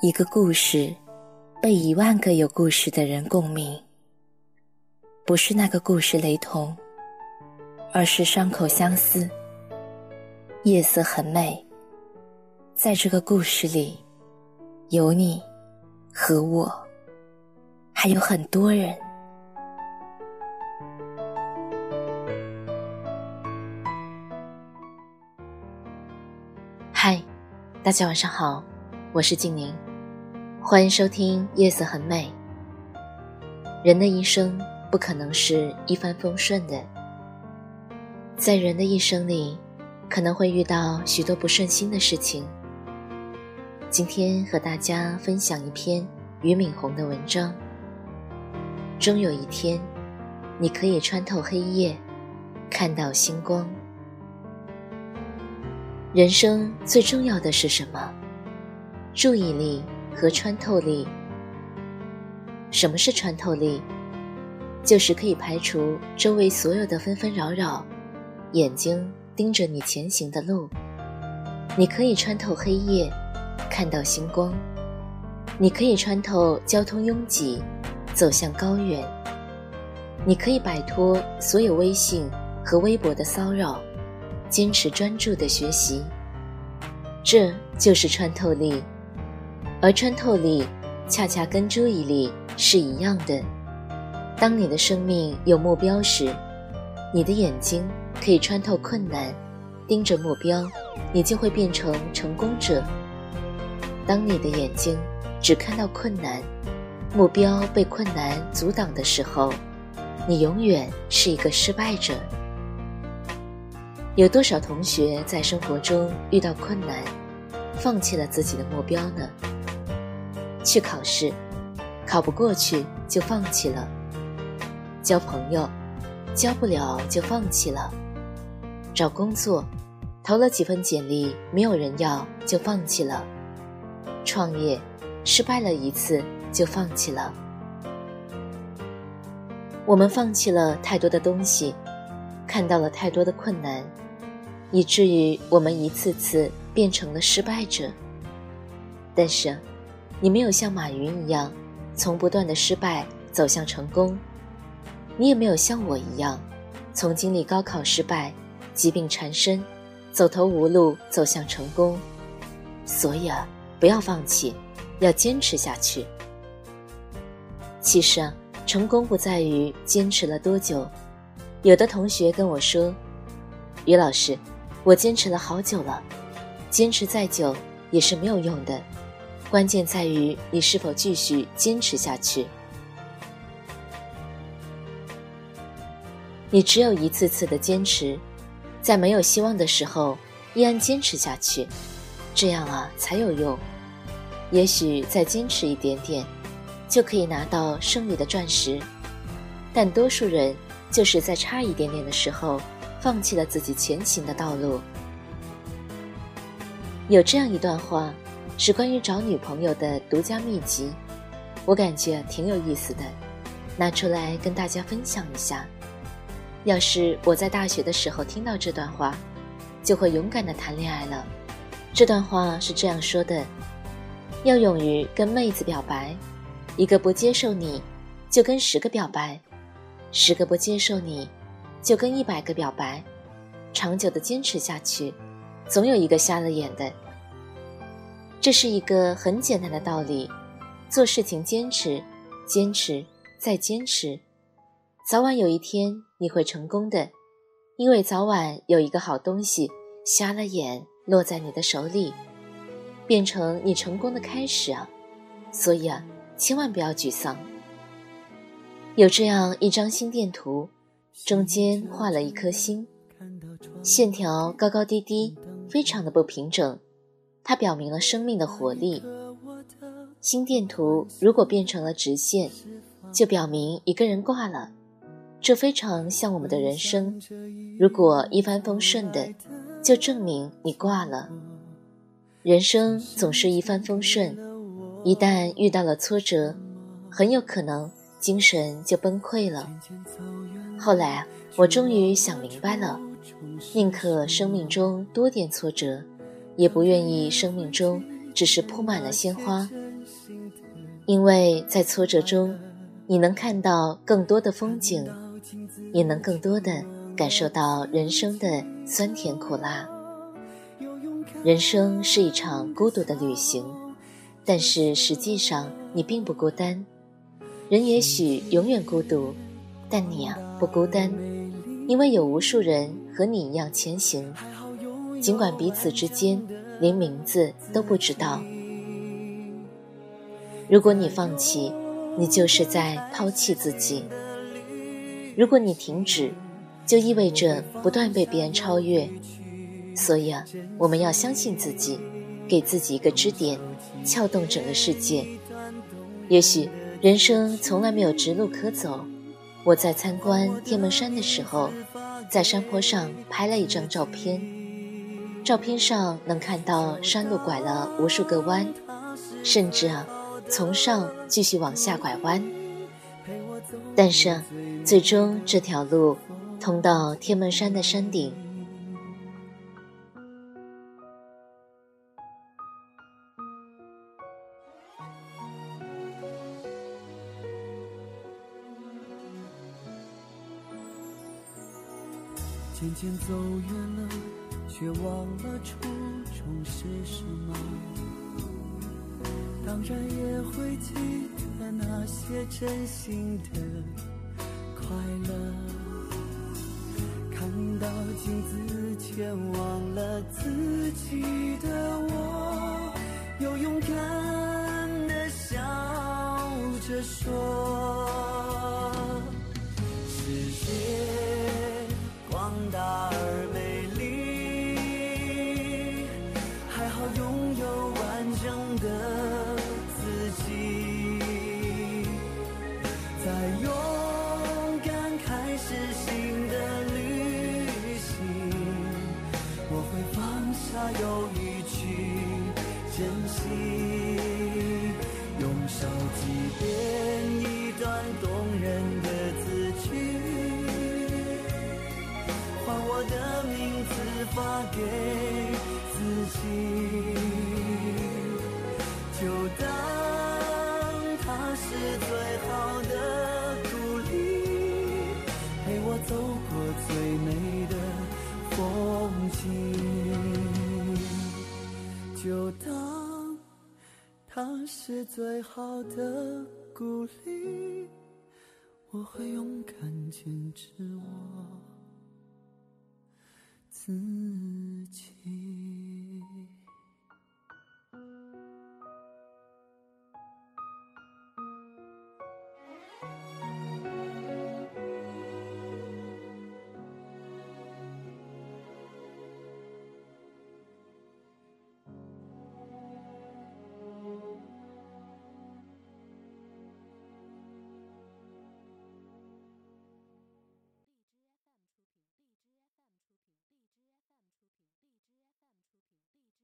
一个故事，被一万个有故事的人共鸣。不是那个故事雷同，而是伤口相似。夜色很美，在这个故事里，有你和我，还有很多人。嗨，大家晚上好，我是静宁。欢迎收听《夜色很美》。人的一生不可能是一帆风顺的，在人的一生里，可能会遇到许多不顺心的事情。今天和大家分享一篇俞敏洪的文章。终有一天，你可以穿透黑夜，看到星光。人生最重要的是什么？注意力。和穿透力。什么是穿透力？就是可以排除周围所有的纷纷扰扰，眼睛盯着你前行的路。你可以穿透黑夜，看到星光；你可以穿透交通拥挤，走向高原；你可以摆脱所有微信和微博的骚扰，坚持专注的学习。这就是穿透力。而穿透力，恰恰跟注意力是一样的。当你的生命有目标时，你的眼睛可以穿透困难，盯着目标，你就会变成成功者。当你的眼睛只看到困难，目标被困难阻挡的时候，你永远是一个失败者。有多少同学在生活中遇到困难，放弃了自己的目标呢？去考试，考不过去就放弃了；交朋友，交不了就放弃了；找工作，投了几份简历没有人要就放弃了；创业，失败了一次就放弃了。我们放弃了太多的东西，看到了太多的困难，以至于我们一次次变成了失败者。但是。你没有像马云一样，从不断的失败走向成功，你也没有像我一样，从经历高考失败、疾病缠身、走投无路走向成功。所以啊，不要放弃，要坚持下去。其实啊，成功不在于坚持了多久。有的同学跟我说：“于老师，我坚持了好久了，坚持再久也是没有用的。”关键在于你是否继续坚持下去。你只有一次次的坚持，在没有希望的时候依然坚持下去，这样啊才有用。也许再坚持一点点，就可以拿到胜利的钻石。但多数人就是在差一点点的时候，放弃了自己前行的道路。有这样一段话。是关于找女朋友的独家秘籍，我感觉挺有意思的，拿出来跟大家分享一下。要是我在大学的时候听到这段话，就会勇敢的谈恋爱了。这段话是这样说的：要勇于跟妹子表白，一个不接受你，就跟十个表白；十个不接受你，就跟一百个表白。长久的坚持下去，总有一个瞎了眼的。这是一个很简单的道理，做事情坚持，坚持，再坚持，早晚有一天你会成功的，因为早晚有一个好东西瞎了眼落在你的手里，变成你成功的开始啊！所以啊，千万不要沮丧。有这样一张心电图，中间画了一颗星，线条高高低低，非常的不平整。它表明了生命的活力。心电图如果变成了直线，就表明一个人挂了。这非常像我们的人生，如果一帆风顺的，就证明你挂了。人生总是一帆风顺，一旦遇到了挫折，很有可能精神就崩溃了。后来啊，我终于想明白了，宁可生命中多点挫折。也不愿意生命中只是铺满了鲜花，因为在挫折中，你能看到更多的风景，也能更多的感受到人生的酸甜苦辣。人生是一场孤独的旅行，但是实际上你并不孤单。人也许永远孤独，但你啊不孤单，因为有无数人和你一样前行，尽管彼此之间连名字都不知道。如果你放弃，你就是在抛弃自己；如果你停止，就意味着不断被别人超越。所以啊，我们要相信自己，给自己一个支点，撬动整个世界。也许人生从来没有直路可走。我在参观天门山的时候，在山坡上拍了一张照片，照片上能看到山路拐了无数个弯，甚至啊。从上继续往下拐弯，但是最终这条路通到天门山的山顶。渐渐走远了，却忘了初衷是什么。当然也会记得那些真心的快乐。看到镜子前忘了自己的我，又勇敢的笑着说：我的名字发给自己，就当它是最好的鼓励，陪我走过最美的风景。就当它是最好的鼓励，我会勇敢坚持我自己。